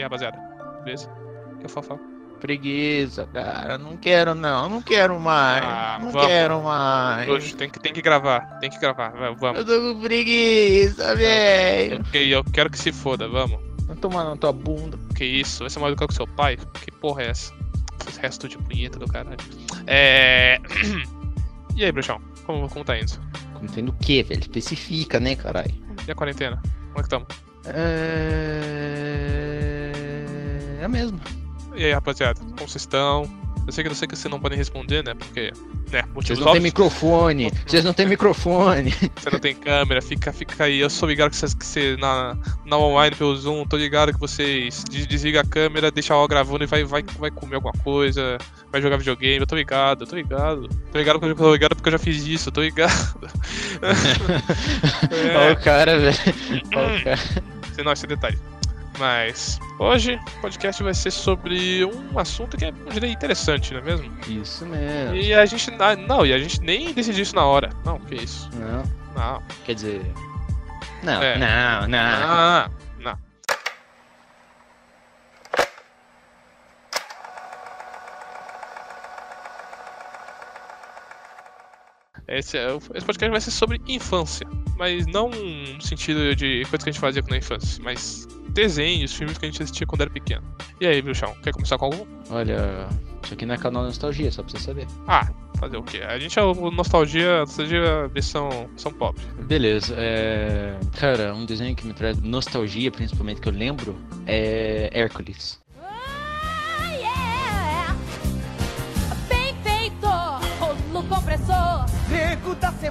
aí, rapaziada? Beleza? Que é o Fafá. Preguiça, cara. Não quero não, não quero mais. Ah, não vamos. quero mais. Hoje tem que, tem que gravar, tem que gravar, vamos. Eu tô com preguiça, velho. Ok, eu quero que se foda, vamos. Não tomar na tua bunda. Que isso? Vai ser mais educado que seu pai? Que porra é essa? Esse resto de punheta do caralho. É. E aí, bruxão? Como, como tá indo? Contendo o quê, velho? Especifica, né, caralho? E a quarentena? Como é que tamo? É. É a mesma. E aí, rapaziada? Como vocês estão? Eu sei que eu sei que vocês não podem responder, né? Porque, né, Vocês não têm microfone. Vocês não têm microfone. Você não tem câmera, fica, fica aí. Eu sou ligado que vocês, que você na, na online pelo Zoom, tô ligado que vocês des- desliga a câmera, deixa o gravando e vai, vai, vai comer alguma coisa, vai jogar videogame. Eu tô ligado, eu tô ligado. Tô ligado porque eu tô ligado porque eu já fiz isso, eu tô ligado. Olha é, o cara, velho. Olha o cara. não, esse detalhe. Mas hoje o podcast vai ser sobre um assunto que é, eu diria, interessante, não é mesmo? Isso mesmo. E a gente. Não, e a gente nem decidiu isso na hora. Não, que isso. Não, Não. quer dizer. Não, É. não, não. Ah, não. Esse, é, esse podcast vai ser sobre infância, mas não no sentido de coisa que a gente fazia quando era infância, mas desenhos, filmes que a gente assistia quando era pequeno. E aí, Bruxão, quer começar com algum? Olha, isso aqui não é canal Nostalgia, só pra você saber. Ah, fazer o quê? A gente é o Nostalgia, Nostalgia versão, versão pobre. Beleza, é. Cara, um desenho que me traz nostalgia, principalmente que eu lembro, é Hércules.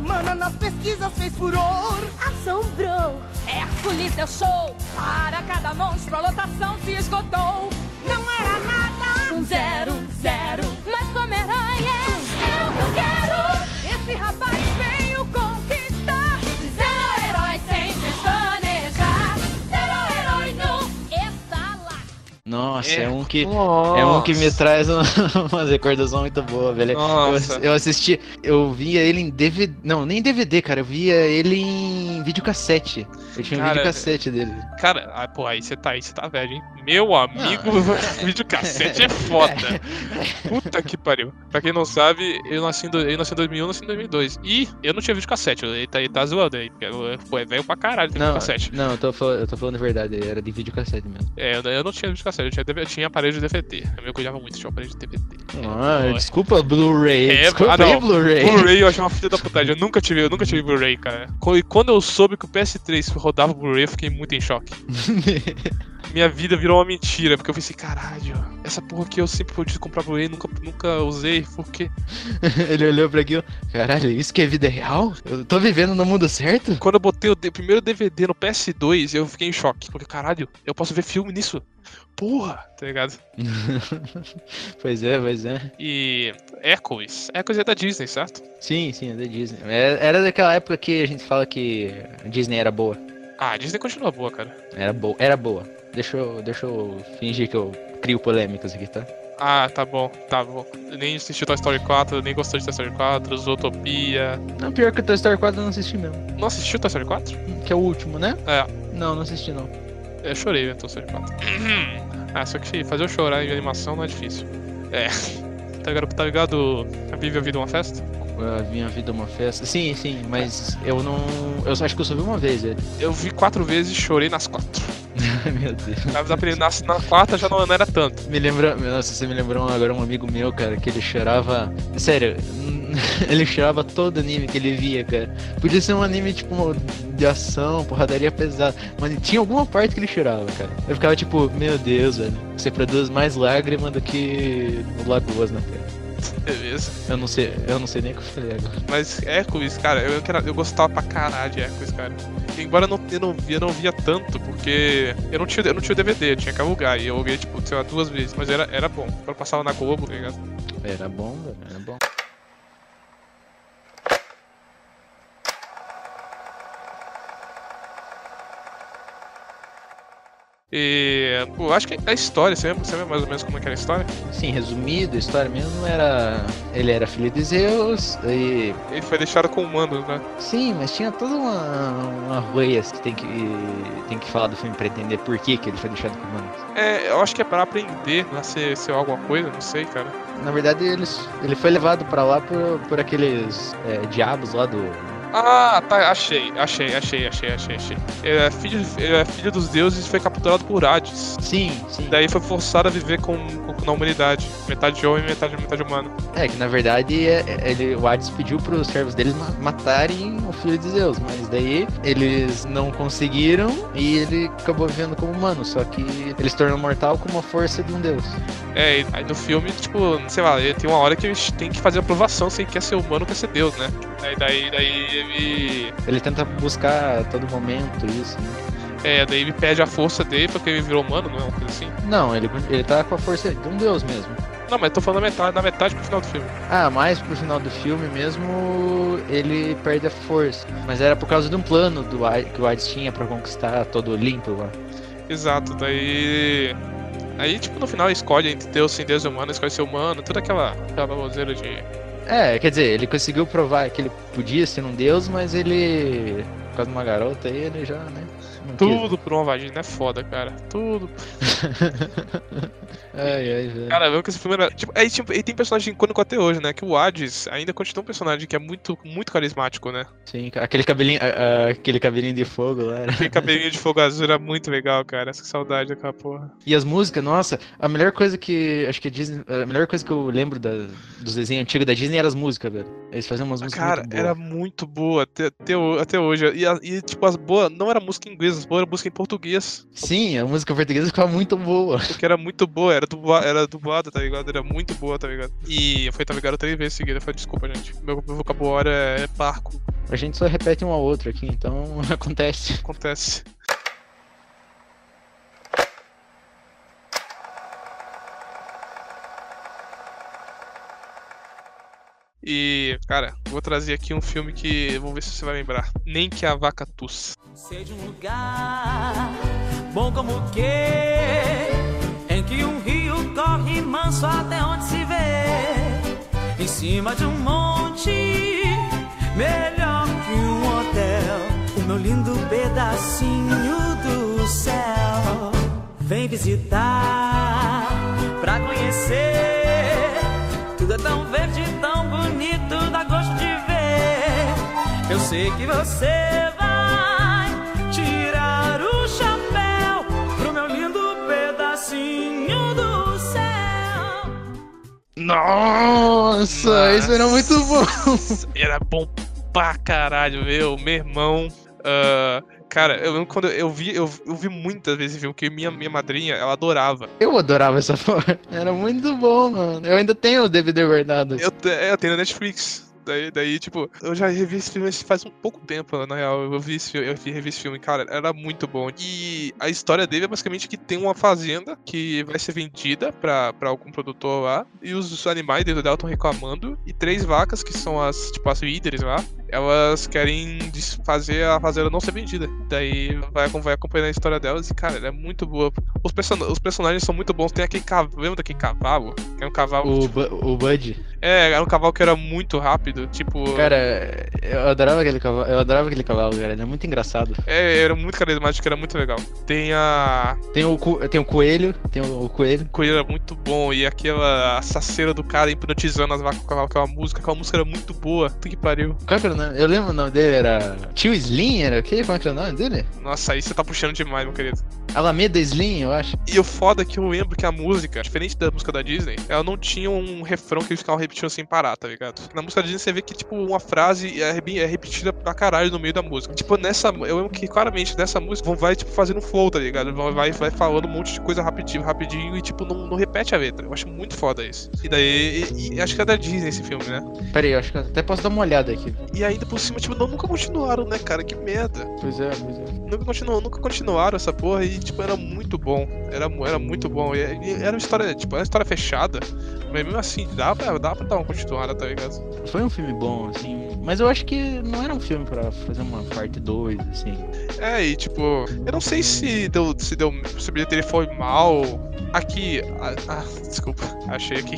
Semana nas pesquisas fez furor. Assombrou. Hércules deu show. Para cada monstro, a lotação se esgotou. Não era nada. Um zero, zero. Mas como aranha, Nossa, é, É, um que. Nossa. É um que me traz uma, uma recordação muito boa, velho. Eu, eu assisti, eu via ele em DVD. Não, nem DVD, cara. Eu via ele em videocassete. Eu tinha um Cara, videocassete dele. Cara, ah, pô, aí você tá aí, você tá velho, hein? Meu amigo, videocassete é foda. Puta que pariu. Pra quem não sabe, eu nasci em, do- eu nasci em 2001, nasci em 2002. E eu não tinha videocassete, ele tá, ele tá zoando aí. Pô, é velho pra caralho ter Não, videocassete. não eu, tô falando, eu tô falando a verdade, era de videocassete mesmo. É, eu, eu não tinha videocassete, eu tinha, eu tinha aparelho de DVD. Eu me cuidava muito, tinha aparelho de DVD. Ah, desculpa, Blu-ray. É, desculpa ah, aí, não. Blu-ray. Blu-ray eu achei uma filha da putagem. Eu nunca tive, eu nunca tive Blu-ray, cara. E quando eu soube que o PS3 rodava Blu-ray, eu fiquei muito em choque. Minha vida virou uma mentira, porque eu pensei, caralho, essa porra aqui eu sempre pude comprar Blu-ray, nunca, nunca usei, por quê? Ele olhou pra aquilo. Caralho, isso que é vida real? Eu tô vivendo no mundo certo? Quando eu botei o primeiro DVD no PS2, eu fiquei em choque. Porque, caralho, eu posso ver filme nisso. Porra, tá ligado? pois é, pois é. E Hércules. Hércules é da Disney, certo? Sim, sim, é da Disney. É- Era daquela época que a gente fala que a Disney era boa. Ah, a Disney continua boa, cara. Era boa, era boa. Deixa eu, deixa eu fingir que eu crio polêmicas aqui, tá? Ah, tá bom, tá bom. Nem assisti Toy Story 4, nem gostou de Toy Story 4, Zootopia. Não, pior que o Toy Story 4 eu não assisti mesmo. Não assistiu Toy Story 4? Que é o último, né? É. Não, não assisti não. Eu chorei vendo Toy Story 4. ah, só que fazer eu chorar em animação não é difícil. É. Tá ligado? Tá ligado? A Vive a Vida é uma festa? A minha vida é uma festa. Sim, sim, mas eu não. Eu acho que eu só vi uma vez ele. Eu vi quatro vezes e chorei nas quatro. Ai, meu Deus. Mas na, na, na quarta já não, não era tanto. Me lembra. Nossa, você me lembrou agora um amigo meu, cara, que ele chorava. Sério, ele chorava todo anime que ele via, cara. Podia ser um anime, tipo, de ação, porradaria pesada. Mas tinha alguma parte que ele chorava, cara. Eu ficava tipo, meu Deus, velho. Você produz mais lágrimas do que lagoas na terra. Beleza. Eu não sei, eu não sei nem o que eu falei agora. Mas Hércules, cara, eu, eu, gostava pra caralho de Hércules, cara. Embora eu não, eu não, eu não via tanto, porque eu não tinha, eu não tinha o DVD, eu tinha que alugar. E eu aluguei, tipo, sei lá, duas vezes. Mas era, era bom. Quando eu passava na Globo, tá ligado? Era bom, velho, era bom. E pô, acho que a história, você lembra, você lembra mais ou menos como é que era a história? Sim, resumido, a história mesmo era. Ele era filho de Zeus, e. Ele foi deixado com humanos, né? Sim, mas tinha toda uma, uma roias que tem que. tem que falar do filme pra entender por que, que ele foi deixado com humanos. É, eu acho que é pra aprender a ser, ser alguma coisa, não sei, cara. Na verdade, eles, ele foi levado pra lá por, por aqueles é, diabos lá do. Ah, tá, achei, achei, achei, achei, achei, achei. Ele é filho, ele é filho dos deuses e foi capturado por Hades. Sim, sim. Daí foi forçado a viver com, com na humanidade. Metade homem e metade, metade humano. É, que na verdade é- é- ele, o Hades pediu pros servos deles ma- matarem o filho de Zeus, mas daí eles não conseguiram e ele acabou vivendo como humano, só que ele se tornou mortal com uma força de um deus. É, e aí no filme, tipo, sei lá, tem uma hora que eles têm que fazer a aprovação se ele quer ser humano ou quer ser Deus, né? Daí, daí, daí ele. Ele tenta buscar a todo momento isso, né? É, daí ele perde a força dele porque ele virou humano, não é uma coisa assim? Não, ele, ele tá com a força de um deus mesmo. Não, mas tô falando na metade, na metade pro final do filme. Ah, mais pro final do filme mesmo, ele perde a força. Mas era por causa de um plano do que o Hades tinha pra conquistar todo o Olimpo lá. Exato, daí. Aí, tipo, no final escolhe entre Deus sem Deus e humano, escolhe ser humano, toda aquela, aquela baboseira de. É, quer dizer, ele conseguiu provar que ele podia ser um deus, mas ele. Por causa de uma garota aí, ele já, né? Tudo por uma vagina é foda, cara. Tudo. Ai, ai, velho. Cara, mesmo que esse filme era. Tipo, aí, tipo, e tem personagem icônico até hoje, né? Que o Hades ainda continua um personagem que é muito, muito carismático, né? Sim, aquele cabelinho, ah, aquele cabelinho de fogo lá. era- Aquele cabelinho de fogo azul era muito legal, cara. Essa saudade daquela porra. E as músicas, nossa, a melhor coisa que. Acho que a Disney. A melhor coisa que eu lembro da- dos desenhos antigos da Disney eram as músicas, velho. Eles faziam umas músicas. Cara, muito era muito boa até, até, até hoje. E, e, tipo, as boas não era música em inglês, as boas era música em português. Sim, a música portuguesa ficava muito boa. Porque era muito boa, era, dubla, era dublada, tá ligado? Era muito boa, tá ligado? E foi, tá ligado, três vezes seguida. Foi, desculpa, gente. Meu, meu vocabulário é, é parco. A gente só repete um ao outro aqui, então acontece. Acontece. E, cara, vou trazer aqui um filme que vou ver se você vai lembrar. Nem que a vaca tussa. Seja um lugar bom como o que em que um rio corre manso até onde se vê em cima de um monte melhor que um hotel o meu lindo pedacinho do céu vem visitar pra conhecer tudo é tão verde eu sei que você vai tirar o chapéu pro meu lindo pedacinho do céu. Nossa, isso era muito bom. Era bom pra caralho, meu. Meu irmão. ah, cara, eu lembro quando eu vi, eu, eu vi muitas vezes esse filme, porque minha, minha madrinha, ela adorava. Eu adorava essa porra. Era muito bom, mano. Eu ainda tenho o DVD guardado. Eu, eu tenho na Netflix. Daí, daí, tipo, eu já revi esse filme faz um pouco tempo, na real. Eu vi esse filme, eu vi- revi esse filme, cara, era muito bom. E a história dele é basicamente que tem uma fazenda que vai ser vendida pra, pra algum produtor lá. E os animais dentro dela estão reclamando. E três vacas, que são as, tipo, as líderes lá, elas querem fazer a fazenda não ser vendida. Daí vai, vai acompanhando a história delas e, cara, ela é muito boa. Os, person os personagens são muito bons. Tem aquele cavalo, lembra daquele cavalo? É um cavalo, O, tipo, o Bud. é, era um cavalo que era muito rápido, tipo. Cara, eu adorava aquele cavalo. Eu adorava aquele cavalo, cara. Ele é muito engraçado. É, era muito carismático, era muito legal. Tem a. Tem o, co- tem o coelho. Tem o, o coelho. O coelho era muito bom, e aquela saceira do cara hipnotizando as vacas com aquela música, aquela música era muito boa. Puta que pariu. O nome? Eu lembro o nome dele, era. Tio Slim? Era o quê? Como é que era o nome dele? Nossa, aí você tá puxando demais, meu querido. Alameda Slim, eu acho. E o foda é que eu lembro que a música, diferente da música da Disney, ela não tinha um refrão que eles ficavam repetindo sem parar, tá ligado? Na música da Disney você vê que, tipo, uma frase é, é repetida pra caralho no meio da música. Tipo, nessa. Eu lembro que claramente nessa música vão vai, tipo, fazendo flow, tá ligado? Vai, vai, falando um monte de coisa rapidinho, rapidinho e, tipo, não, não repete a letra. Eu acho muito foda isso. E daí. E, e acho que é da Disney esse filme, né? Pera aí, eu acho que eu até posso dar uma olhada aqui. E ainda por cima, tipo, não, nunca continuaram, né, cara? Que merda. Pois é, pois é. Nunca, continuou, nunca continuaram essa porra e, tipo, era muito bom. Era, era muito bom. E, e era uma história, tipo, era uma história fechada. Mas mesmo assim, dá pra, dá pra dar uma continuada, tá ligado? Foi um filme bom, assim. Mas eu acho que não era um filme pra fazer uma parte 2, assim. É, e tipo, eu não sei se deu. Se deu. Se a bilheteria foi mal. Aqui. Ah, ah, desculpa, achei aqui.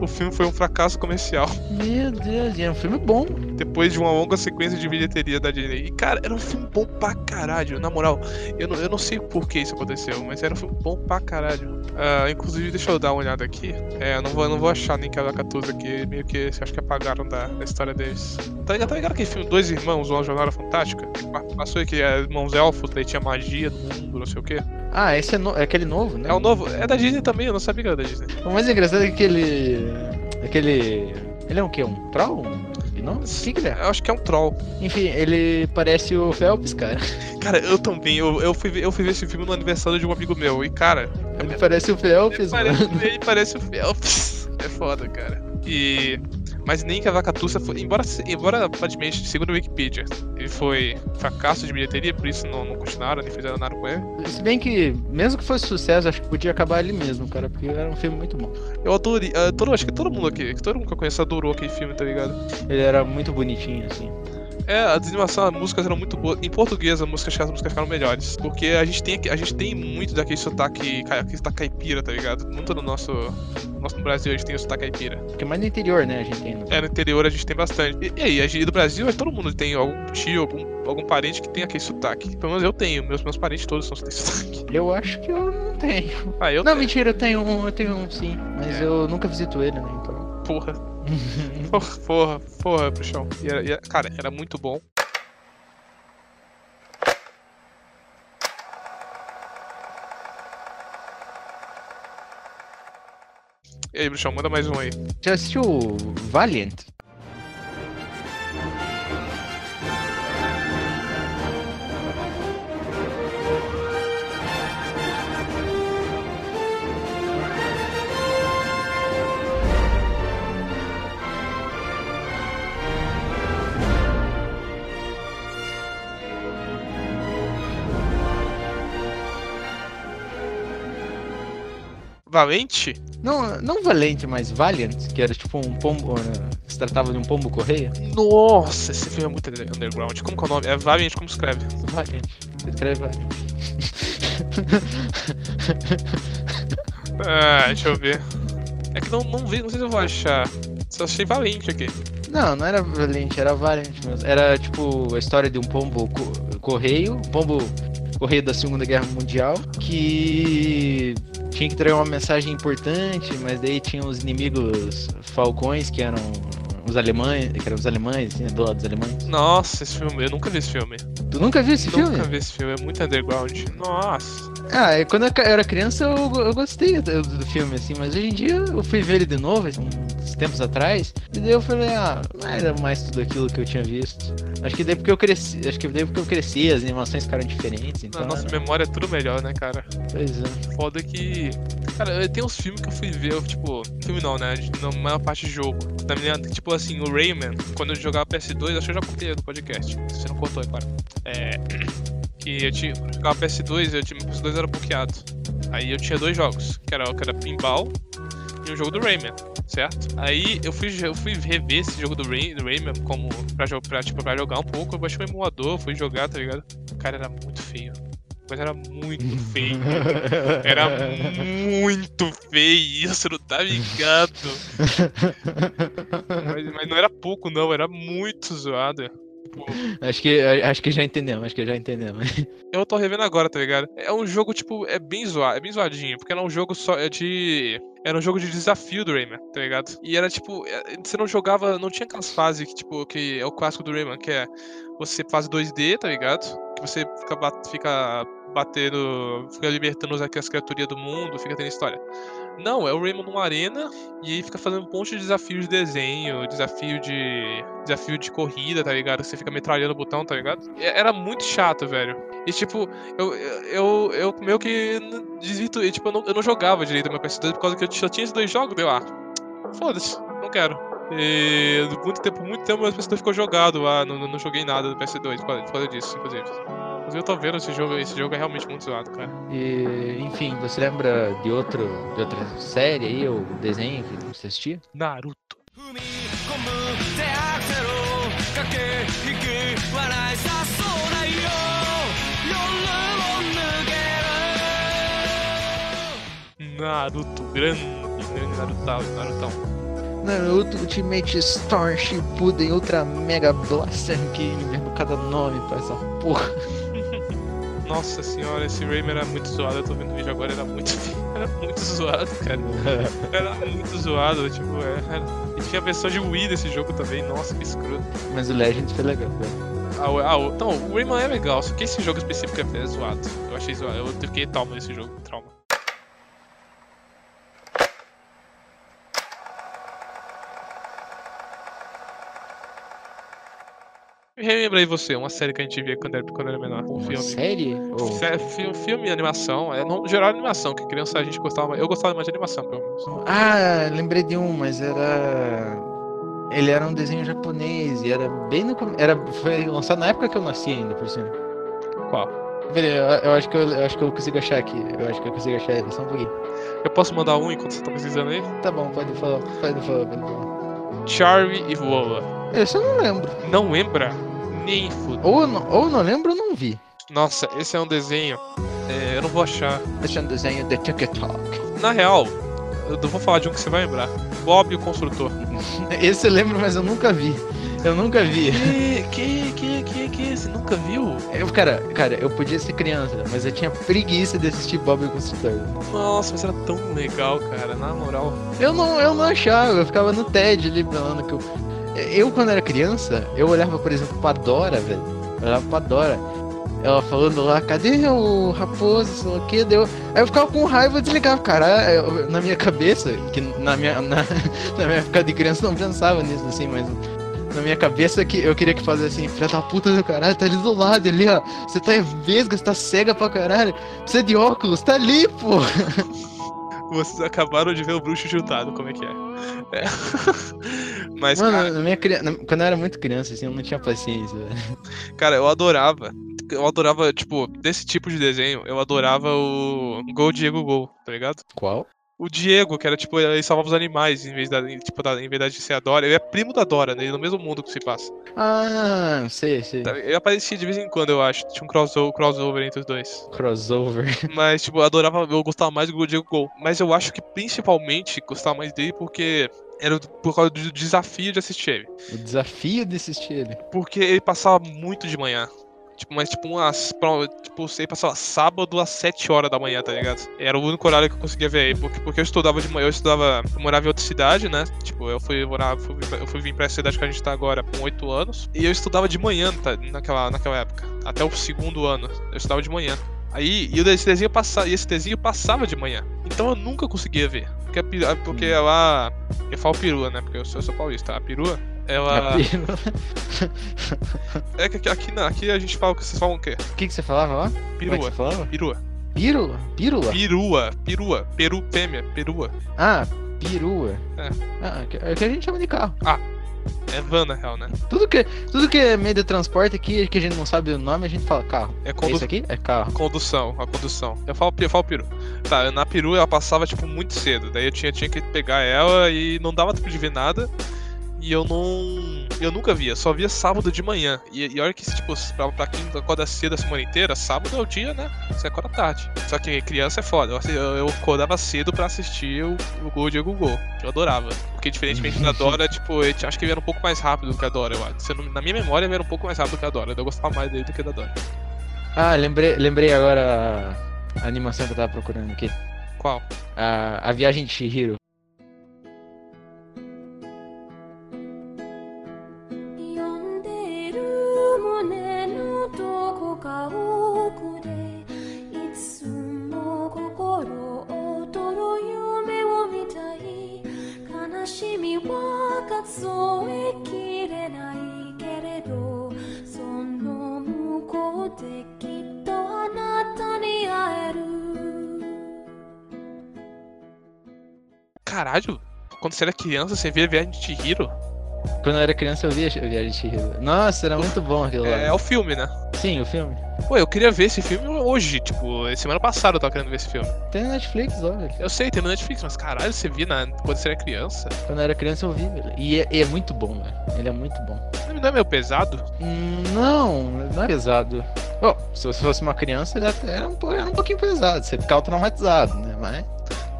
O filme foi um fracasso comercial. Meu Deus, é um filme bom. Depois de uma longa sequência de bilheteria da Disney. E, cara, era um filme bom pra caralho. Na moral, eu não, eu não sei por que isso aconteceu, mas era um filme bom pra caralho. Ah, inclusive, deixa eu dar uma olhada aqui. É, eu não vou, eu não vou achar nem que era 14 aqui. Meio que acho que apagaram da, da história deles. Tá ligado, tá ligado aquele filme Dois Irmãos, uma jornada fantástica? Pa- Passou aí que é irmãos elfos, daí tinha magia no mundo, não sei o quê. Ah, esse é, no- é aquele novo, né? É o novo. É da Disney também, eu não sabia que era da Disney. O mais engraçado é que ele. Aquele. Ele é um quê? Um troll? Gnome? O que, que ele é? Eu acho que é um troll. Enfim, ele parece o Phelps, cara. Cara, eu também. Eu, eu, fui ver, eu fui ver esse filme no aniversário de um amigo meu. E, cara, Ele parece o ele Phelps, parece, mano. ele parece o Phelps. É foda, cara. E. Mas nem que a Vacatuça foi. Embora, embora aparentemente, segundo a Wikipedia, ele foi fracasso de bilheteria, por isso não, não continuaram, nem fizeram nada com ele. Se bem que, mesmo que fosse sucesso, acho que podia acabar ali mesmo, cara, porque era um filme muito bom. Eu adorei. ah, todo, acho que todo mundo aqui, todo mundo que eu conheço adorou aquele filme, tá ligado? Ele era muito bonitinho, assim. É, a animação, as músicas eram muito boas. Em português, as músicas, as músicas ficaram melhores. Porque a gente tem, a gente tem muito daquele sotaque, aquele sotaque caipira, tá ligado? Muito no nosso, nosso no Brasil a gente tem o sotaque caipira. Porque mais no interior, né, a gente tem. É, no interior a gente tem bastante. E, e aí, a gente, do Brasil, que todo mundo tem algum tio, algum, algum parente que tem aquele sotaque. Pelo menos eu tenho, meus, meus parentes todos são têm sotaque. Eu acho que eu não tenho. Ah, eu não, tenho. mentira, eu tenho um, eu tenho um sim. Mas É. eu nunca visito ele, né, então. Porra. Porra, porra, porra, chão. E era- e era- cara, era muito bom. E aí, Bruxão, manda mais um aí. Já assistiu Valiant? Valente? Não, não Valente, mas Valiant, que era tipo um pombo. né, Se tratava de um pombo correia. Nossa, esse filme é muito under- underground. Como que é o nome? É Valiant, como escreve? Valiant. Você escreve Valiant. Ah, deixa eu ver. É que não, não vi, não sei se eu vou achar. Só achei Valente aqui. Não, não era Valente, era Valiant mesmo. Era tipo a história de um pombo co- correio, um pombo correio da Segunda Guerra Mundial, que tinha que entregar uma mensagem importante, mas daí tinha os inimigos falcões que eram os alemães, que eram os alemães, assim, do lado dos alemães. Nossa, esse filme, eu nunca vi esse filme. Tu nunca viu esse filme? Nunca vi esse filme, é muito underground. Nossa. Ah, quando eu era criança eu, eu gostei do, do filme, assim, mas hoje em dia eu fui ver ele de novo, assim, uns tempos atrás, e daí eu falei, ah, não era mais tudo aquilo que eu tinha visto. Acho que daí porque eu cresci, acho que daí porque eu cresci, as animações ficaram diferentes, então. Na nossa era- memória é tudo melhor, né, cara? Pois é. Foda que. Cara, tem uns filmes que eu fui ver, eu, tipo. Filme não, né? Na maior parte de jogo. Na minha, tipo assim, o Rayman, quando eu jogava PS2, acho que eu já contei no podcast. Se você não contou, é claro. É. Que eu tinha. Eu jogava PS2 eu tinha, meu PS2 era bloqueado. Aí eu tinha dois jogos, que era, que era Pinball e o jogo do Rayman, certo? Aí eu fui, eu fui rever esse jogo do, Ray, do Rayman como pra, pra, tipo, pra jogar um pouco, eu baixei um emulador, fui jogar, tá ligado? Cara, era muito feio. Mas era muito feio. Era muito feio, você não tá ligado. Mas, mas não era pouco, não, era muito zoado. Acho que acho que já entendemos, acho que já entendemos. eu tô revendo agora, tá ligado? É um jogo, tipo, é bem zoado, é bem zoadinho, porque era um jogo só é de. Era um jogo de desafio do Rayman, tá ligado? E era tipo, é, você não jogava, não tinha aquelas fases que, tipo, que é o clássico do Rayman, que é você faz 2D, tá ligado? Que você fica, fica batendo, fica libertando as criaturas do mundo, fica tendo história. Não, é o Rayman numa arena e aí fica fazendo um monte de desafios de desenho, desafio de. desafio de corrida, tá ligado? Você fica metralhando o botão, tá ligado? E Era muito chato, velho. E tipo, eu, eu, eu meio que desvirtuei, tipo, eu não, eu não jogava direito meu PS2 por causa que eu só tinha esses dois jogos, deu ah. Foda-se, não quero. E muito tempo, muito tempo o PS2 ficou jogado ah, lá, não, não joguei nada do PS2 por causa disso, inclusive. Inclusive eu tô vendo esse jogo, esse jogo é realmente muito zoado, cara. E, enfim, você lembra de, outro, de outra série aí, ou desenho que você assistia? Naruto. Naruto, grande, grande Naruto, Naruto. Naruto Ultimate Storm Shippuden Ultra Mega Blaster que invento cada nome pra essa porra. Nossa senhora, esse Rayman era muito zoado. Eu tô vendo o vídeo agora, era muito, era muito zoado, cara. Era muito zoado, tipo, era... E tinha a versão de Wii desse jogo também, nossa, que escroto. Mas o Legend foi legal, velho. Ah, o- ah, o- então, o Rayman é legal, só que esse jogo específico é, é zoado. Eu achei zoado, eu fiquei trauma nesse jogo, trauma. Aí você, uma série que a gente via quando era, quando era menor. Um Uma filme. série? Ou... Sé- fi- filme, animação, é no geral animação, que criança a gente gostava. Eu gostava mais de animação, pelo menos. Ah, lembrei de um, mas era. Ele era um desenho japonês e era bem no era Foi lançado na época que eu nasci ainda, por cima. Qual? Peraí, eu, eu acho que eu, eu acho que eu consigo achar aqui. Eu acho que eu consigo achar ele, só um pouquinho. Eu posso mandar um enquanto você tá pesquisando aí? Tá bom, pode falar, pode falar, pode falar. Charlie e Lola. Esse eu não lembro. Não lembra? Nem fudo. Ou, ou não lembro ou não vi. Nossa, esse é um desenho. é, eu não vou achar. Esse é um desenho de TikTok. Na real, eu vou falar de um que você vai lembrar. Bob o Construtor. Esse eu lembro, mas eu nunca vi. Eu nunca vi. Que, que, que, que, que? Você nunca viu? Eu, cara, cara, eu podia ser criança, mas eu tinha preguiça de assistir Bob o Construtor. Nossa, mas era tão legal, cara, na moral. Eu não, eu não achava, eu ficava no TED ali falando que eu. Eu, quando era criança, eu olhava, por exemplo, pra Dora, velho. Olhava pra Dora. Ela falando lá, cadê o raposo, sei lá o que, deu. Aí eu ficava com raiva e desligava, cara. eu- na minha cabeça, que na minha, na, na minha época de criança não pensava nisso assim, mas na minha cabeça que eu queria que fazesse assim, filha da puta do caralho, tá ali do lado ali, ó. Você tá vesga, você tá cega pra caralho. Precisa de óculos, tá ali, pô. Vocês acabaram de ver o bruxo juntado, como é que é. É. Mas, Mano, cara, na minha quando eu era muito criança, assim, eu não tinha paciência, velho. cara, eu adorava. Eu adorava, tipo, desse tipo de desenho, eu adorava o Gol Diego Gol, tá ligado? Qual? O Diego, que era tipo, ele salvava os animais em vez da, tipo, da, em vez de ser a Dora. Ele é primo da Dora, né? No mesmo mundo que se passa. Ah, sei, sei. Tá, Ele aparecia de vez em quando, eu acho. Tinha um crossover, crossover entre os dois. Crossover. Mas, tipo, eu adorava, eu gostava mais do Diego Gol. Mas eu acho que principalmente gostava mais dele porque era por causa do desafio de assistir ele. O desafio de assistir ele. Porque ele passava muito de manhã. Tipo, mas tipo umas. Tipo, ele passava sábado às 7 horas da manhã, tá ligado? Era o único horário que eu conseguia ver ele. Porque, porque eu estudava de manhã, eu estudava. Eu morava em outra cidade, né? Tipo, eu fui morar. Fui, eu fui vir pra essa cidade que a gente tá agora com 8 anos. E eu estudava de manhã, tá? Naquela, naquela época. Até o segundo ano. Eu estudava de manhã. Aí, e esse desenho passava, e esse desenho passava de manhã. Então eu nunca conseguia ver. Porque, porque ela. Eu falo perua, né? Porque eu sou, eu sou paulista. A perua, ela. É que aqui, aqui, não, aqui a gente fala. Vocês falam o quê? O que, que você falava lá? Como é que falava? Perua. Pírula? Pírula? Perua. Perua. Peru fêmea. Perua. Ah, perua. É. Ah, que- é que a gente chama de carro. É van, na real, né? Tudo que, tudo que é meio de transporte aqui, que a gente não sabe o nome, a gente fala carro. É É condu isso aqui? É carro. condução. A condução. Eu falo, eu falo peru. Tá, na peru ela passava, tipo, muito cedo. Daí eu tinha, tinha que pegar ela e não dava tempo de ver nada. E eu não. Eu nunca via, só via sábado de manhã. E, e olha que, tipo, pra, pra quem acorda cedo a semana inteira, sábado é o dia, né? Você acorda tarde. Só que criança é foda. Eu, eu, acordava cedo pra assistir o, o Gol Diego Gol. Eu adorava. Porque diferentemente da Dora, tipo, eu acho que ele era um pouco mais rápido do que a Dora, eu acho. Não- Na minha memória ele era um pouco mais rápido que a Dora. Eu gostava mais dele do que da Dora. Ah, lembrei, lembrei agora a, a animação que eu tava procurando aqui. Qual? A, a Viagem de Shihiro. Caralho! quando você era criança, você via Viagem de Chihiro? Quando eu era criança eu via a Viagem de Chihiro. Nossa, era muito bom aquilo lá. É, é o filme, né? Sim, o filme. Pô, eu queria ver esse filme hoje, tipo, semana passada eu tava querendo ver esse filme. Tem na Netflix, olha. Eu sei, tem no Netflix, mas caralho, você via na... quando você era criança? Quando eu era criança eu vi, velho. E é, é muito bom, velho. Ele é muito bom. Não é meio pesado? Hum, Não, não é pesado. Bom, se você fosse uma criança, ele até era um, era um pouquinho pesado. Você ficava traumatizado, né? Mas.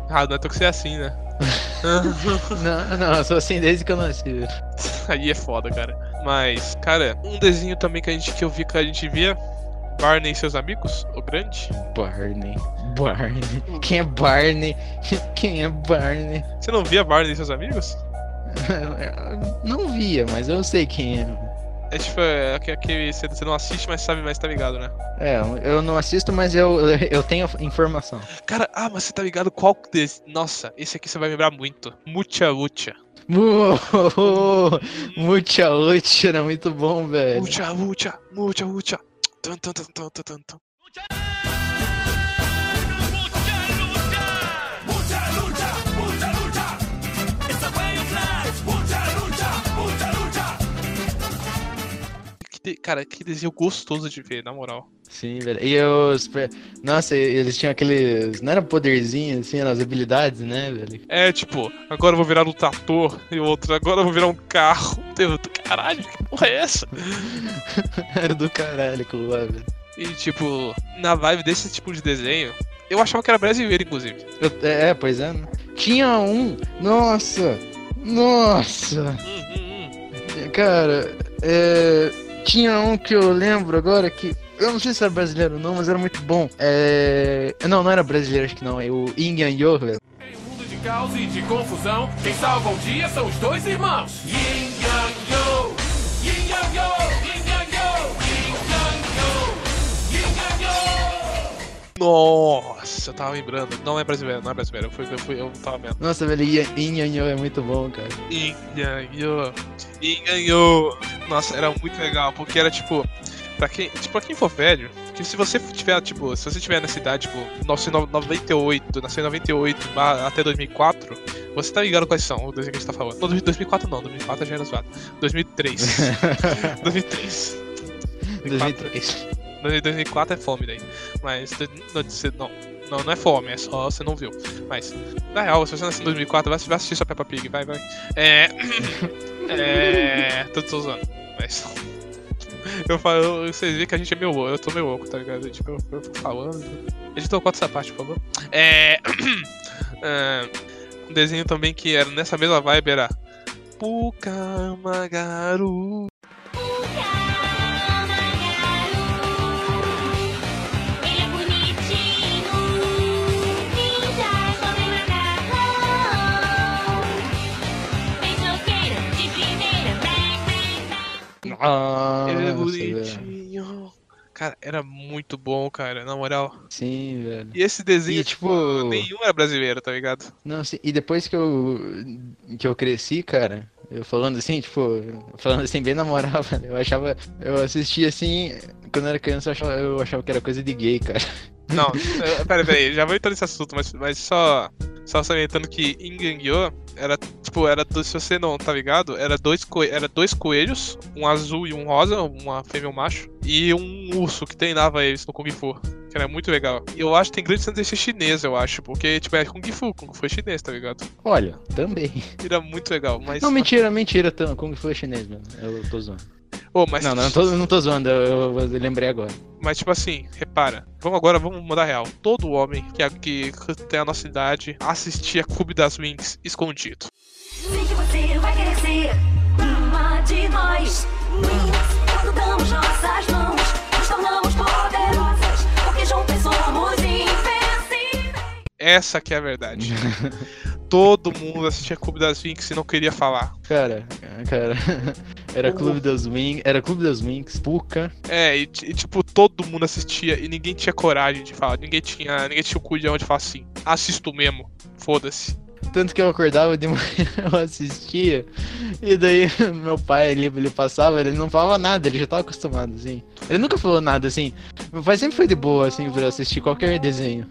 Ah, não é tão que você é assim, né? Não, não, eu sou assim desde que eu nasci. Aí é foda, cara. Mas, cara, um desenho também que a gente que eu vi que a gente via. Barney e seus amigos, o grande. Barney. Barney. Quem é Barney? Quem é Barney? Você não via Barney e seus amigos? Não via, mas eu sei quem é. É tipo, é aque- aquele você você não assiste, mas sabe, mas tá ligado, né? É, eu não assisto, mas eu, eu tenho informação. Cara, ah, mas você tá ligado qual desse? Nossa, esse aqui você vai lembrar muito. Mucha Lucha. Mucha Lucha era muito bom, velho. Mucha Lucha, Mucha Lucha. Tum, tum, tum, tum, tum, tum, Que de- Cara, que desenho gostoso de ver, na moral. Sim, velho. E os. Nossa, eles tinham aqueles. Não era poderzinho, assim, eram as habilidades, né, velho? É tipo, agora eu vou virar um trator e outro, agora eu vou virar um carro. Deus, caralho, que porra é essa? Era do caralho aquilo lá, velho. E tipo, na vibe desse tipo de desenho, eu achava que era brasileiro, inclusive. Eu- é, pois é. né? Tinha um. Nossa! Nossa! Hum, hum, hum. Cara, é, tinha um que eu lembro agora que. Eu não sei se era brasileiro ou não, mas era muito bom. É... Não, não era brasileiro, acho que não. É o Yin Yang Yo. Em um mundo de caos e de confusão, quem salva o dia são os dois irmãos. Yin Nossa, eu tava lembrando. Não é brasileiro, não é brasileiro. Eu, fui, eu, fui, eu tava vendo. Nossa, velho, Yin Yin Yang Yo é muito bom, cara. E ganhou. Nossa, era muito legal, porque era tipo. Pra quem, tipo, pra quem for velho, que se você tiver, tipo, se você tiver nessa idade, tipo, 1998, nasceu em 98 ba- até 2004, você tá ligado quais são o desenho que a gente tá falando. Não, 2004 não, 2004 já era zoado. 2003. 2003. 2003. 2004 é fome daí. Mas do- não, não, não, é fome, é só você não viu. Mas, na real, se você nasceu em 2004, vai assistir sua Peppa Pig, vai, vai. É. É. Tô, tô zoando, mas. Eu falo, vocês veem que a gente é meio louco, eu tô meio louco, tá ligado? Tipo, eu, eu fico falando. Editor, corta essa parte, por favor. É. é, Um desenho também que era nessa mesma vibe era. Pukamagaru. Nossa, Ele é bonitinho. Cara, era muito bom, cara, na moral. Sim, velho. E esse desenho, E, tipo, tipo- nenhum era brasileiro, tá ligado? Não, sim, e depois que eu, que eu cresci, cara, eu falando assim, tipo, falando assim bem na moral, velho, eu achava, eu assistia assim, quando eu era criança eu achava, eu achava que era coisa de gay, cara. Não, peraí, peraí, já vou entrar nesse assunto, mas, mas só, só salientando que Ingangyo era, tipo, era, do- se você não tá ligado, era dois, era dois coelhos, um azul e um rosa, uma fêmea e um macho, e um urso que treinava eles no Kung Fu, que era muito legal. E eu acho que tem grande chance de ser chinês, eu acho, porque, tipo, é Kung Fu, Kung Fu é chinês, tá ligado? Olha, também. Era muito legal, mas... Não, mentira, mentira, tão, Kung Fu é chinês mesmo, eu tô zoando. Ô, mas, Não, não, não tô, não tô zoando, eu, eu- eu lembrei agora. mas tipo assim, repara, vamos agora, vamos mudar real. Todo homem que, que tem a nossa idade assistia Clube das Winx escondido. Sei que você vai querer ser uma de nós. Damos nossas mãos, nos tornamos Essa que é a verdade. Todo mundo assistia Clube das Winx e não queria falar. Cara, cara, era Clube das Wings, era Clube das Wings, Puka, É, e, e, tipo, todo mundo assistia e ninguém tinha coragem de falar. Ninguém tinha, ninguém tinha o cu de onde falar assim. Assisto mesmo. Foda-se. Tanto que eu acordava de manhã, eu assistia, e daí meu pai, ele, ele passava, ele não falava nada, ele já tava acostumado, assim. Ele nunca falou nada, assim. Meu pai sempre foi de boa, assim, pra assistir qualquer desenho.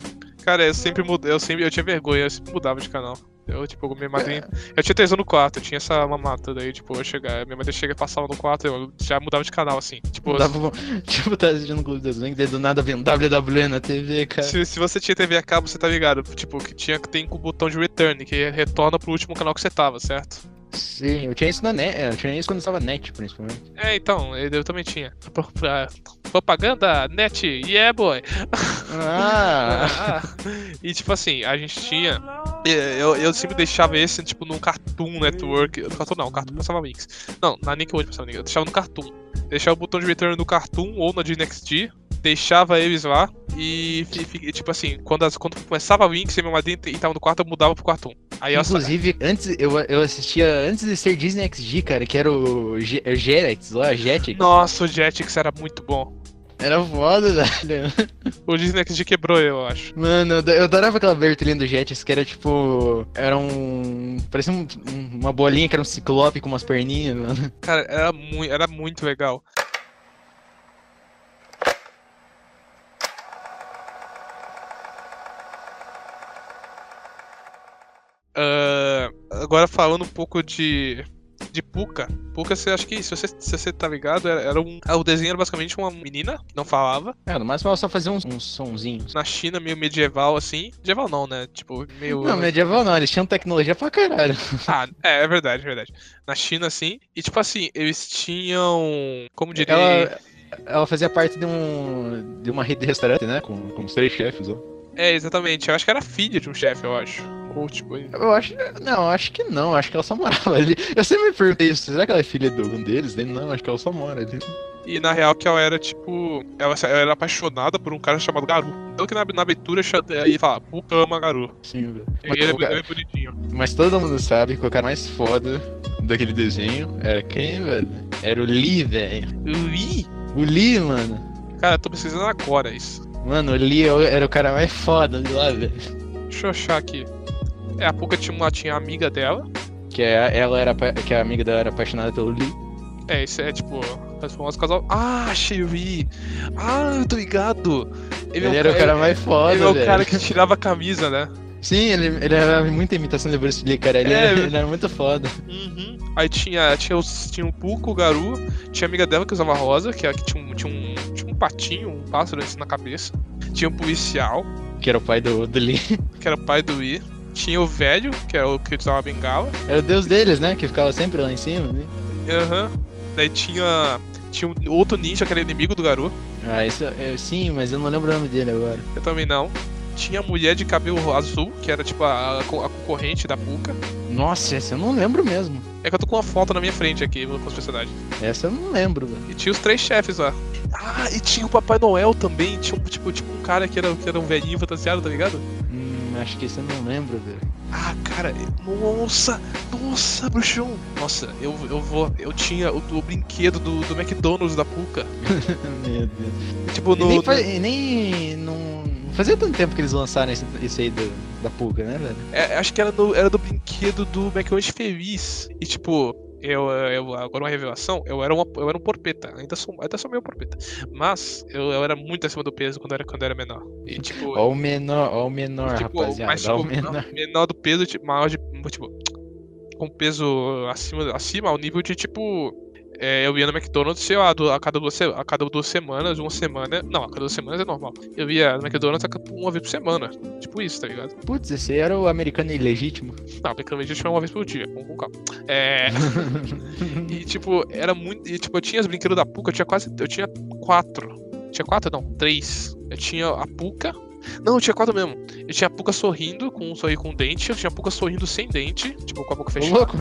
Cara, eu sempre mudei, eu sempre eu tinha vergonha, eu sempre mudava de canal. Eu, tipo, minha madrinha. Eu tinha tesão no quarto, eu tinha essa mamata. Daí, tipo, eu chegava, minha madrinha chega passava no quarto, eu já mudava de canal, assim. Tipo, Dava, tipo, tá assistindo o Clube das Gangues, daí do nada vem um WWE na TV, cara. se, se você tinha TV a cabo, você tá ligado. Tipo, que tinha que tem com o botão de return, que retorna pro último canal que você tava, certo? Sim, eu tinha isso na net, eu tinha isso quando estava net, principalmente. É, então, eu também tinha. Propaganda, net, yeah, boy. Ah, e tipo assim, a gente tinha. Eu, eu sempre deixava esse, tipo, no Cartoon Network. No Cartoon não, Cartoon passava Mix. Não, na Nickelodeon passava Mix. Eu deixava no Cartoon. Deixava o botão de return no Cartoon ou na Disney XD. Deixava eles lá e, fi- tipo assim, quando, as, quando começava a Winx e minha madrinha e tava no quarto, eu mudava pro Cartoon. Aí eu inclusive, antes eu, eu assistia, antes de ser Disney XD, cara, que era o Jetix lá, Jetix. Nossa, o Jetix era muito bom. Era foda, velho. O Disney XD quebrou, eu acho. Mano, eu, adorava aquela aberturinha do Jetix, que era tipo. Era um. Parecia um- um- uma bolinha que era um ciclope com umas perninhas, mano. Cara, era, muito era muito legal. Ah, agora falando um pouco de. De Puka. Puka, você acha que, se você, se você tá ligado, era, era um. O desenho era basicamente uma menina que não falava. É, no máximo ela só fazia uns, uns sonzinhos. Na China, meio medieval assim. Medieval não, né? Tipo, meio. Não, medieval não, eles tinham tecnologia pra caralho. Ah, é, é verdade, é verdade. Na China, assim. E tipo assim, eles tinham. Como diria. Ela, ela fazia parte de um. de uma rede de restaurante, né? Com, com os três chefes, ó. É, exatamente. Eu acho que era filha de um chefe, eu acho. Eu acho. Não, acho que não, acho que ela só morava ali. Eu sempre me perguntei isso, será que ela é filha de um deles? Não, acho que ela só mora ali. E na real que ela era tipo. Ela, ela era apaixonada por um cara chamado Garu. Tanto que na, na abertura cha- ia falar, Puka ama Garu. Sim, velho. E Mas, ele, é, o cara- ele é bonitinho. mas todo mundo sabe que o cara mais foda daquele desenho era quem, velho? Era o Lee, velho. Lee? O Lee, mano. Cara, eu tô precisando agora isso. Mano, o Lee era o cara mais foda de lá, velho. Deixa eu achar aqui. É, a Puka tinha, uma, tinha a amiga dela. Que é, ela era que a amiga dela era apaixonada pelo Lee. É, isso é tipo. Os famosos casal. Ah, Sherry! Ah, eu tô ligado! Ele, é o era o ca- cara mais foda, Ele é o velho. cara que tirava a camisa, né? Sim, ele, ele era muita imitação de Bruce Lee, cara. Ele, É, era, ele era muito foda. Uhum. Aí tinha, tinha, os, tinha o Puco, o Garu, tinha a amiga dela que usava rosa, que, é- que tinha, um, tinha, um, tinha um patinho, um pássaro assim na cabeça. Tinha um policial, Que era o pai do, do Lee. que era o pai do I. Tinha o velho, que era o que usava a bengala. Era o deus deles, né? Que ficava sempre lá em cima, né? Aham. Daí tinha. Tinha um outro ninja que era inimigo do Garu. Ah, isso. é, sim, mas eu não lembro o nome dele agora. Eu também não. Tinha a mulher de cabelo azul, que era tipo a, a co- a concorrente da Puka. Nossa, essa eu não lembro mesmo. É que eu tô com uma foto na minha frente aqui, com os personagens. Essa eu não lembro, velho. E tinha os três chefes lá. Ah, e tinha o Papai Noel também. Tinha um, tipo, tipo um cara que era, que era um velhinho fantasiado, tá ligado? Hum, acho que esse eu não lembro, velho. Ah, cara, nossa, nossa, bruxão. Nossa, eu, eu vou. Eu tinha o, o brinquedo do, do McDonald's da Puka. Meu Deus. Tipo, no. nem, no- fa- e nem não fazia tanto tempo que eles lançaram esse, esse aí do, da Puka, né, velho? é, acho que era, no, era do brinquedo do McDonald's Feliz. E tipo. Eu, eu, agora uma revelação, eu era, uma, eu era um porpeta, ainda sou, ainda sou meio porpeta. Mas eu, eu era muito acima do peso quando era, quando era menor. E tipo, Ó o menor, ó o menor, tipo, rapaziada. mas, tipo, menor. menor do peso, tipo, maior de. Tipo, com peso acima, acima ao nível de tipo. É, eu ia no McDonald's, sei lá, do- a cada, duas, a cada duas semanas, uma semana. Não, a cada duas semanas é normal. Eu ia no McDonald's uma vez por semana. Tipo isso, tá ligado? Putz, esse aí era o americano ilegítimo. Não, tecnicamente a gente foi uma vez por dia, com, com calma. É. e tipo, era muito. E tipo, eu tinha os brinquedos da Puka, eu tinha quase. Eu tinha quatro. Tinha quatro? Não, três. Eu tinha a Puka. Não, eu tinha quatro mesmo. Eu tinha a Puka sorrindo, com um sorriso com dente. Eu tinha a Puka sorrindo sem dente, tipo, com a boca fechada. louco,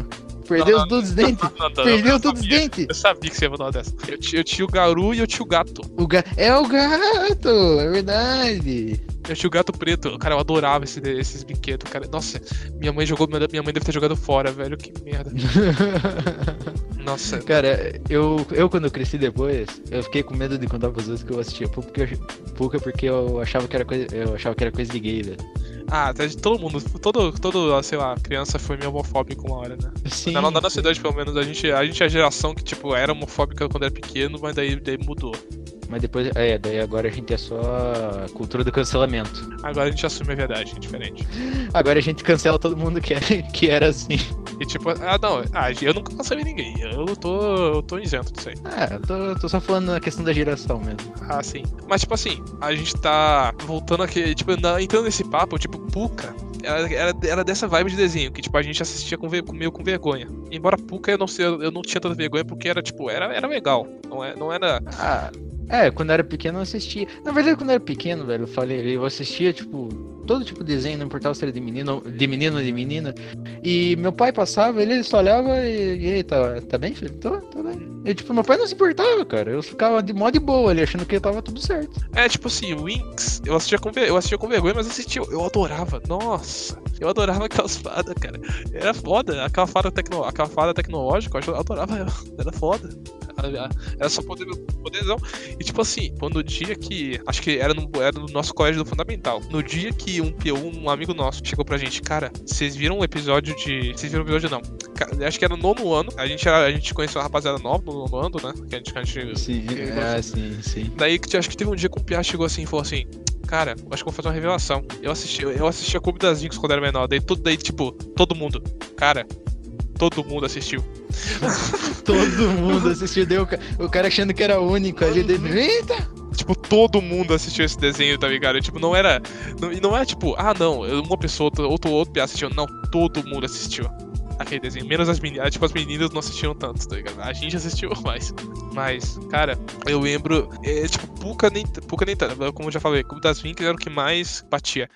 perdeu todos os dentes. Não, não, Perdeu eu todos os dentes. Eu sabia que você ia mandar uma dessa. Eu, eu tinha o Garu e eu tinha o gato. O ga... É o gato, é verdade. Eu tinha o gato preto. Cara, eu adorava esse- esses brinquedos, cara. Nossa, minha mãe jogou. Minha mãe deve ter jogado fora, velho. Que merda. Nossa. Cara, eu, eu quando eu cresci depois, eu fiquei com medo de contar pros outros que eu assistia Puka porque eu, Puka porque eu achava que era coisa, eu achava que era coisa de gay, velho. Ah, de todo mundo. Todo, todo, sei lá, criança foi meio homofóbico uma hora, né? Sim. Na, na nossa idade, pelo menos, a gente, a gente é a geração que, tipo, era homofóbica quando era pequeno, mas daí, daí mudou. Mas depois, é, daí agora a gente é só cultura do cancelamento. Agora a gente assume a verdade, é diferente. Agora a gente cancela todo mundo que, é, que era assim. E tipo, ah não, ah, eu nunca cancelei ninguém. Eu tô. Eu tô isento disso aí. É, eu tô, tô só falando na questão da geração mesmo. Ah, sim. Mas, tipo assim, a gente tá voltando aqui, tipo, na- entrando nesse papo, tipo, Puka. Era, era, era dessa vibe de desenho, que, tipo, a gente assistia com, meio com vergonha. Embora Puka eu não, sei, eu não tinha tanta vergonha porque era, tipo, era, era legal. Não, é, não era. Ah, é, quando eu era pequeno eu assistia. Na verdade, quando eu era pequeno, velho, eu falei, eu assistia, tipo, todo tipo de desenho, não importava se era de menino, de menino ou de menina. E meu pai passava, ele só olhava e, e tá, tá bem, filho? Tô, tô bem. E, tipo, meu pai não se importava, cara. Eu ficava de mó de boa ali, achando que tava tudo certo. É, tipo assim, Winx, eu assistia com, eu assistia com vergonha, mas assistia, eu adorava. Nossa, eu adorava aquelas fadas, cara. Era foda. Aquela fada, tecno, aquela fada tecnológica, eu adorava. Era foda. Era- só poder, poderzão. E tipo assim, quando no dia que. Acho que era no, era no nosso colégio do Fundamental. No dia que um, P1, um amigo nosso chegou pra gente, cara, vocês viram um episódio de. Vocês viram um episódio não. Acho que era no nono ano. A gente, era, a gente conheceu uma rapaziada nova no nono ano, né? Que a gente. que a gente Sim, é, sim, sim. Daí que acho que teve um dia que um Piá chegou assim e falou assim. Cara, eu acho que eu vou fazer uma revelação. Eu assisti, eu assisti a Clube das Vinx quando era menor. Daí, todo, daí, tipo, todo mundo. Cara, todo mundo assistiu. Todo mundo assistiu, deu o ca- o cara achando que era único ali. Dele, Eita! Tipo, todo mundo assistiu esse desenho, tá ligado? Tipo, não era. Não, e não é tipo, ah não, uma pessoa, outro, outro, assistiu. Não, todo mundo assistiu. Aquele desenho. Menos as meninas. Tipo, as meninas não assistiram tanto, tá ligado? A gente assistiu mais. Mas, cara, eu lembro. É, tipo, Puka nem, Puka nem tanto. Como eu já falei, Clube das Vinx era o que mais batia.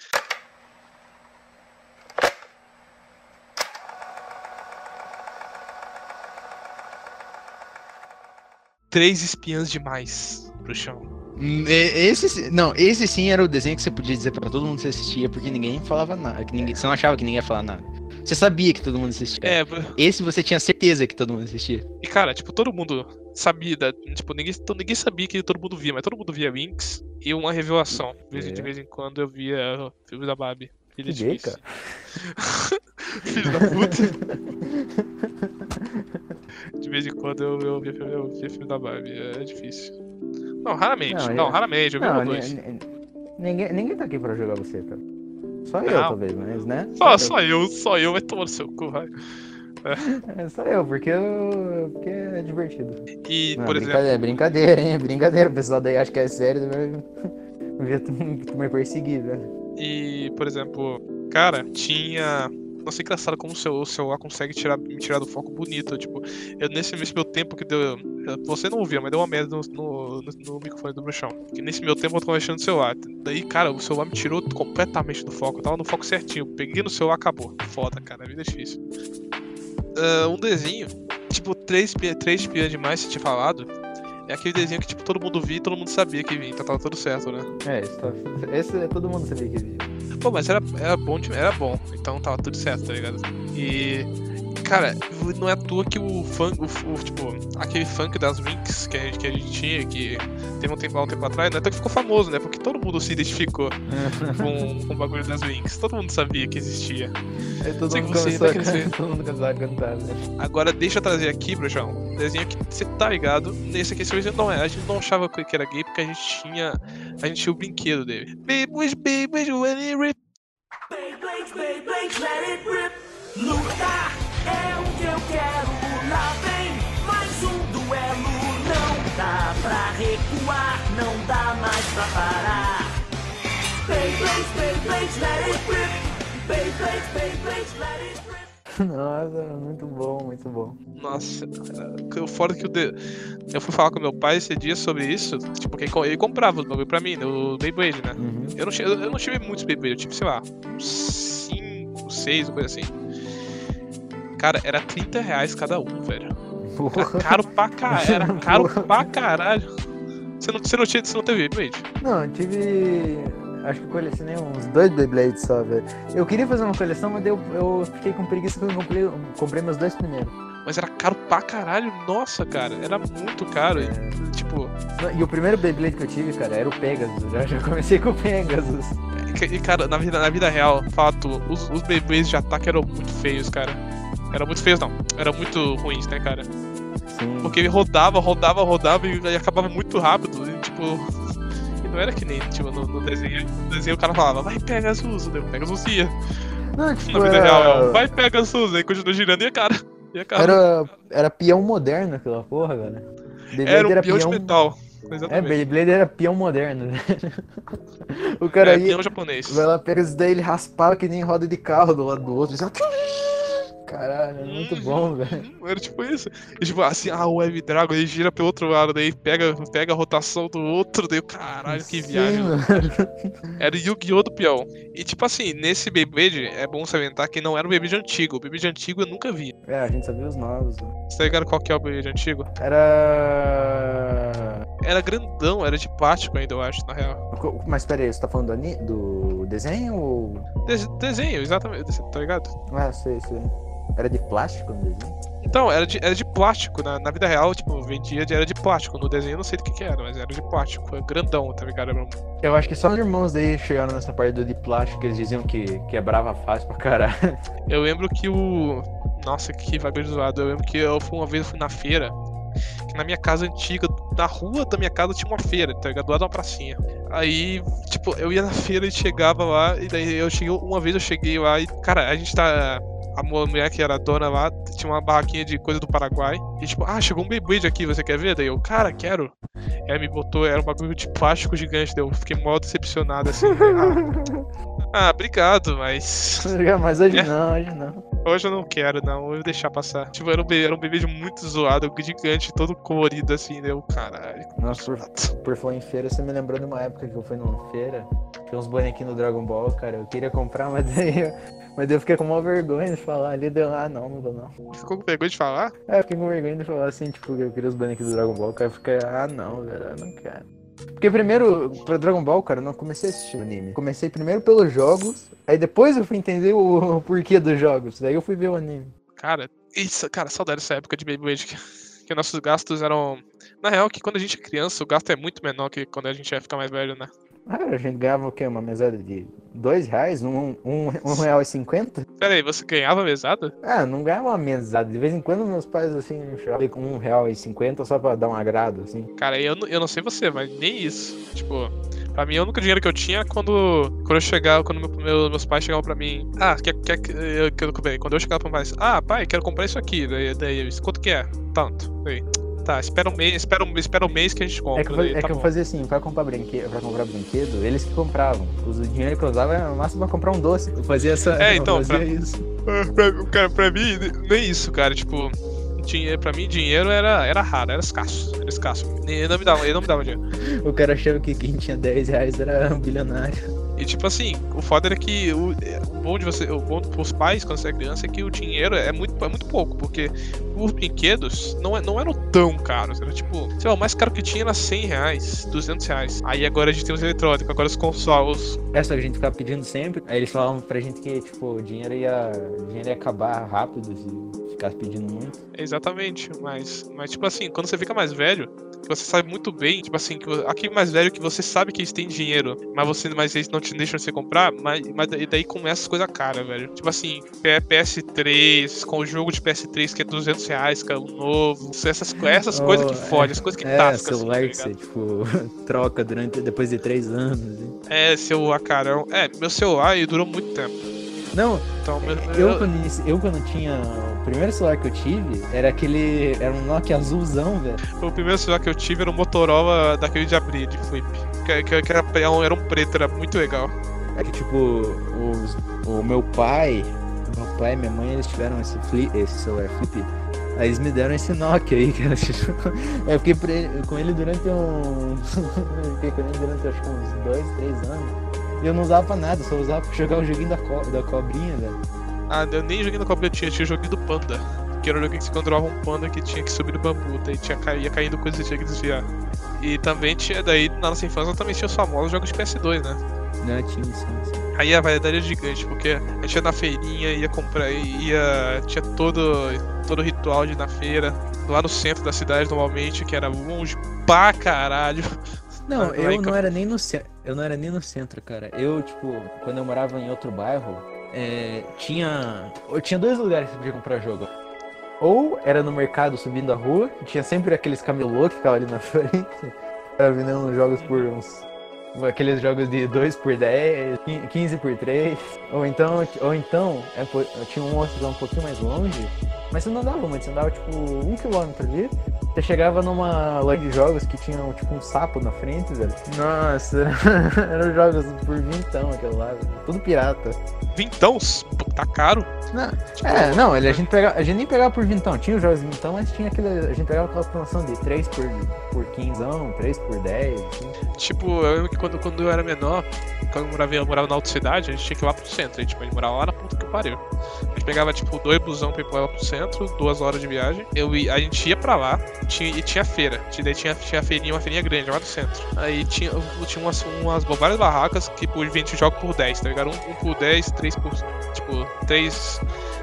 Três espiãs demais pro chão. Hum, Esse, sim- não, esse sim era o desenho que você podia dizer pra todo mundo que você assistia, porque ninguém falava nada. Que ninguém, você não achava que ninguém ia falar nada. Você sabia que todo mundo assistia. É, Esse você tinha certeza que todo mundo assistia. e cara, tipo, todo mundo sabia, da- tipo, ninguém, to- ninguém sabia que todo mundo via, mas todo mundo via Winx e uma revelação. De vez, É. de vez em quando eu via o filme da Barbie. Difícil. cara. Filho da puta. De vez em quando eu, eu, via, filme- eu via filme da Barbie, é difícil. Não, raramente, não, Não, é- raramente, eu vi Não, dois. ni- ni- ninguém, ninguém tá aqui pra jogar você, cara. Só eu, Não. talvez, mas, né? Só, só eu, só eu, vai tomar no seu cu, vai. É, só eu, porque, eu, porque é divertido. E, Não, por exemplo, brincadeira, brincadeira, hein? Brincadeira. O pessoal daí acha que é sério, vai me perseguir, velho. E, por exemplo, cara, tinha. Nossa, é engraçado como o seu, celular consegue tirar, me tirar do foco bonito. Tipo, eu, nesse, nesse meu tempo que deu. eu- Você não ouvia, mas deu uma merda no, no, no- microfone do bruxão. Que nesse meu tempo eu tava mexendo no celular. Daí, cara, o celular me tirou completamente do foco. Eu tava no foco certinho. Peguei no celular, acabou. Foda, cara. A vida é difícil. Ah, um desenho, tipo, três, três espiãs demais, você tinha falado. É aquele desenho que, tipo, todo mundo via e todo mundo sabia que vinha. Então tava tudo certo, né? É, tá, esse é todo mundo sabia que via. Pô, mas era, era bom, era bom, então tava tudo certo, tá ligado? E. Cara, não é à toa que o funk, o, o- tipo, aquele funk das Winx que a gente, que a gente tinha, que teve um tempo, há um tempo atrás, não é à toa que ficou famoso, né? Porque todo mundo se identificou com, com o bagulho das Winx. Todo mundo sabia que existia. Aí todo Sei mundo você começou crescer. todo mundo começou a cantar, né? Agora deixa eu trazer aqui, Bruxão, um desenho que você tá ligado. Nesse aqui, esse desenho não é. A gente não achava que era gay porque a gente tinha. A gente tinha o brinquedo dele. Baby, wish, when it rip. Beyblade, Beyblade, let it rip. Lutar é o que eu quero. Lá vem mais um duelo. Não dá pra recuar, não dá mais pra parar. Beyblade, Beyblade, let it rip. Beyblade, Beyblade, let it rip. Nossa, muito bom, muito bom. Nossa, o foda que o de... eu fui falar com meu pai esse dia sobre isso, tipo, que ele co- ele comprava os bagulho pra mim, o Beyblade, né? Uhum. Eu não, tive, eu não tive muitos Beyblade, eu tive, sei lá, uns 5, 6, uma coisa assim. Cara, era 30 reais cada um, velho. Era caro pra caralho, era caro pra caralho. Você não, você não, tinha, você não teve Beyblade? Não, eu tive. Acho que colecionei uns dois Beyblades só, velho. Eu queria fazer uma coleção, mas eu, eu fiquei com preguiça quando eu comprei, comprei meus dois primeiros. Mas era caro pra caralho, nossa, cara, era muito caro. e, É. Tipo, E o primeiro Beyblade que eu tive, cara, era o Pegasus. Já, já comecei com o Pegasus. E, cara, na vida, na vida real, fato, os, os Beyblades de ataque eram muito feios, cara. Eram muito feios, não. Eram muito ruins, né, cara? Sim. Porque ele rodava, rodava, rodava e acabava muito rápido. E, tipo. E não era que nem tipo, no, no desenho. No desenho o cara falava, vai pega Zuzu, daí o Pegasus ia. Não, tipo, Na vida era, real, é, vai pega Zuzu, aí continua girando e a cara. E a cara. era, era peão moderno aquela porra, cara. Beyblade Era um peão de metal. É, Exatamente. Beyblade era peão moderno. né? o cara é, ia, peão japonês. vai lá, pega isso daí, ele raspava que nem roda de carro do lado do outro. e só- Caralho, é muito Uhum. bom, velho. Era tipo isso. E tipo, assim, ah, o Web Dragon, ele gira pro outro lado, daí pega, pega a rotação do outro, daí caralho, que Sim, viagem. mano. Era o Yu-Gi-Oh! do peão. E tipo assim, nesse Beyblade, é bom salientar que não era o Beyblade antigo. O Beyblade antigo eu nunca vi. É, a gente sabia os novos. né? Você tá ligado qual que é o Beyblade antigo? Era. Era grandão, era de plástico ainda, eu acho, na real. Mas pera aí, você tá falando do, ani- do desenho ou. Des- desenho, exatamente, tá ligado? Ah, sei, sei. Era de plástico no desenho? Então, era de, era de plástico. Na, na vida real, tipo, vendia de, era de plástico. No desenho eu não sei do que que era, mas era de plástico. Era grandão, tá ligado? Era um- Eu acho que só os irmãos daí chegaram nessa parte do de plástico que eles diziam que quebrava fácil pra caralho. Eu lembro que o. Nossa, que bagulho zoado. Eu lembro que eu fui uma vez eu fui na feira. Que na minha casa antiga, na rua da minha casa tinha uma feira, tá ligado? Do lado de uma pracinha. Aí, tipo, eu ia na feira e chegava lá, e daí eu cheguei. Uma vez eu cheguei lá e, cara, a gente tá. A mu- mulher que era dona lá tinha uma barraquinha de coisa do Paraguai. E tipo, ah, chegou um Beyblade aqui, você quer ver? Daí eu, cara, quero. Aí me botou, era um bagulho de plástico gigante, daí eu fiquei mó decepcionado assim. ah, ah, obrigado, mas. Mas hoje É. não, hoje não. Hoje eu não quero, não. Eu vou deixar passar. Tipo, era um bebê, era um bebê muito zoado, gigante, todo colorido assim, deu caralho. Nossa, por, por falar em feira, você me lembrou de uma época que eu fui numa feira. Tinha uns bonequinhos do Dragon Ball, cara. Eu queria comprar, mas daí eu, mas daí eu fiquei com uma vergonha de falar ali. Deu, ah, não, não vou não. Ficou com vergonha de falar? É, eu fiquei com vergonha de falar assim, tipo, eu queria os bonequinhos do Dragon Ball. Cara, eu fiquei, ah, não, velho, eu não quero. Porque primeiro, pra Dragon Ball, cara, eu não comecei a assistir o anime. Comecei primeiro pelos jogos, aí depois eu fui entender o, o porquê dos jogos. Daí eu fui ver o anime. Cara, isso, cara, saudade dessa época de Beyblade. Que, que nossos gastos eram. Na real, que quando a gente é criança, o gasto é muito menor que quando a gente vai ficar mais velho, né? Ah, a gente ganhava o quê? Uma mesada de dois reais? Um, um, um real e cinquenta? Pera aí, você ganhava mesada? Ah, não ganhava uma mesada. De vez em quando meus pais, assim, me chamavam com um real e cinquenta só pra dar um agrado, assim. Cara, eu, não- eu não sei você, mas nem isso. Tipo, pra mim, o único dinheiro que eu tinha é quando, quando eu chegava, quando meu- meu- meus pais chegavam pra mim. Ah, quer, quer, que- eu, eu, peraí, quando eu chegava pra meus pais, ah, pai, quero comprar isso aqui. Daí, daí eles, quanto que é? Tanto. Daí, tá, espera um mês, espera um, espera um mês que a gente compra. É que, eu, daí, é tá que eu fazia assim, pra comprar brinquedo, pra comprar brinquedo, eles que compravam. O dinheiro que eu usava era no máximo pra comprar um doce. Eu fazia essa. É, então, fazia pra- isso. Pra, cara, pra mim, nem isso, cara. Tipo, dinheiro, pra mim, dinheiro era, era raro, era escasso. Era escasso. Ele não me dava, ele não me dava dinheiro. O cara achava que quem tinha 10 reais era um bilionário. E tipo assim, o foda era que o bom de você, o bom pros pais quando você é criança é que o dinheiro é muito, é muito pouco, porque os brinquedos não, é, não eram tão caros, era tipo, sei lá, o mais caro que tinha era 100 reais, 200 reais. Aí agora a gente tem os eletrônicos, agora os consoles. É só que a gente ficava pedindo sempre. Aí eles falavam pra gente que, tipo, o dinheiro ia, o dinheiro ia acabar rápido se ficasse pedindo muito. Exatamente, mas, mas tipo assim, quando você fica mais velho, você sabe muito bem, tipo assim, que aquele mais velho que você sabe que eles têm dinheiro, mas você mas eles não te deixam você comprar, mas, mas daí começa as coisas caras, velho. Tipo assim, P- PS3, com o jogo de PS3 que é 200 reais, cara, um novo. Essas, essas coisas que Oh, fodem, as coisas que É, tascam, assim, celular tá que você, ligado? tipo, troca durante, depois de 3 anos. assim. É, celular carão. É, meu celular ele durou muito tempo. Não, Então, meu, eu, eu- quando, eu quando tinha. O primeiro celular que eu tive era aquele. Era um Nokia azulzão, velho. o primeiro celular que eu tive era um Motorola daquele de abrir, de flip. Que, que, que era, era um preto, era muito legal. É que tipo, os, o meu pai, meu pai e minha mãe, eles tiveram esse, flip, esse celular flip. Aí eles me deram esse Nokia aí, cara. tipo, Eu fiquei ele- com ele durante um. fiquei com ele durante acho que uns dois, três anos. E eu não usava pra nada, só usava pra jogar o joguinho da, co da cobrinha, velho. Ah, eu nem joguei no cobra eu tinha, tinha joguinho do panda. Que era o jogo que você controlava um panda que tinha que subir no bambu, daí tinha, ia caindo coisas e tinha que desviar. E também tinha, daí na nossa infância também tinha os famosos jogos de PS2, né? Não, tinha sim, sim. Aí a variedade é gigante, porque a gente ia na feirinha, ia comprar, ia. tinha todo, todo o ritual de ir na feira, lá no centro da cidade normalmente, que era longe pra caralho. Não, eu não era nem no centro. Eu não era nem no centro, cara. Eu, tipo, quando eu morava em outro bairro, é, tinha. Eu tinha dois lugares que você podia comprar jogo. ou era no mercado subindo a rua, tinha sempre aqueles camelô que ficavam ali na frente, era vendendo uns jogos por uns. Aqueles jogos de 2 por 10, 15 por 3. Ou então, ou então é, tinha um outro um pouquinho mais longe, mas você não andava muito, você andava tipo um quilômetro ali. Você chegava numa loja de jogos que tinha tipo um sapo na frente, velho. Nossa, eram jogos por vintão aquele lá, velho. tudo pirata. Vintão, pô, tá caro. Não, Tipo, é, não, ele, a, gente pega, a gente nem pegava por vintão, tinha os jogos de vintão, mas tinha aquele. A gente pegava aquela promoção de 3 por, por 15, 3 por 10. Assim. Tipo, eu lembro que quando, quando eu era menor, quando eu morava, eu morava na outra cidade, a gente tinha que ir lá pro centro. A gente, a gente morava lá na puta que pariu. A gente pegava, tipo, dois busão pra ir lá pro centro, duas horas de viagem. Eu, a gente ia pra lá tinha, e tinha feira. Tinha, daí tinha, tinha feirinha, uma feirinha grande lá no centro. Aí tinha, tinha umas, umas várias barracas que por 20 jogos por 10, tá ligado? Um, um por 10, três por. Tipo, três.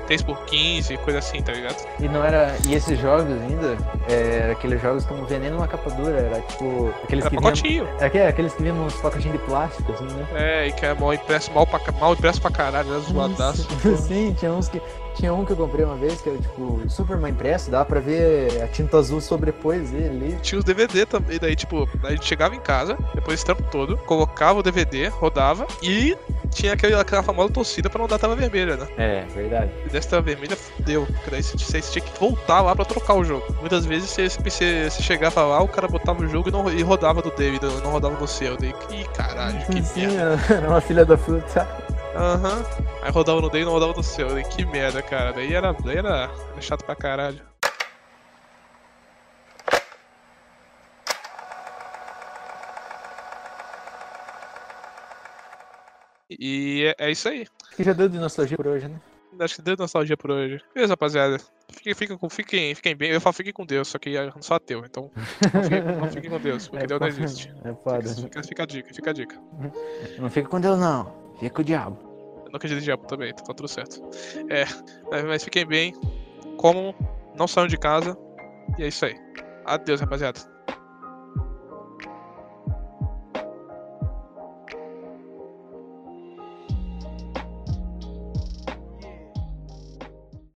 3 por 15, coisa assim, tá ligado? E não era. E esses jogos ainda, é, era aqueles jogos como vendendo uma capa dura, era tipo. Aqueles Era que vinham. pacotinho. É, que- aqueles que vinham nos pacotinhos de plástico, assim, né? É, e que é mal impresso, mal, pra, mal impresso pra caralho, né? Zoadaço. Sim, tinha uns que. Tinha um que eu comprei uma vez que era tipo super mal impresso, dava pra ver a tinta azul sobrepôs ele ali. Tinha os DVD também, daí tipo, a gente chegava em casa, depois desse tempo todo, colocava o DVD, rodava e tinha aquele, aquela famosa torcida pra não dar tela vermelha, né? É, verdade. Se desse tela vermelha, fudeu. Porque daí você, você tinha que voltar lá pra trocar o jogo. Muitas vezes você, você, você chegava lá, o cara botava o jogo e, não, e rodava do David, não rodava no seu. Daí, ih, caralho, que Sim, merda. era uma filha da puta. Aham. Aí rodava no David e não rodava no seu. Daí, que merda, cara. Daí era, daí era chato pra caralho. E é, é isso aí. Acho que já deu de nostalgia por hoje, né? Acho que deu nostalgia por hoje. Beleza, rapaziada. Fiquem, fiquem, fiquem, fiquem bem. Eu falo fiquem com Deus, só que eu não sou ateu, então. Não fiquem, não fiquem com Deus, porque É Deus não existe. É foda. Fica, fica a dica, fica a dica. Não fica com Deus, não. Fica com o diabo. Eu não acredito em diabo também, tá tudo certo. É, mas- mas fiquem bem, comam, não saiam de casa. E é isso aí. Adeus, rapaziada.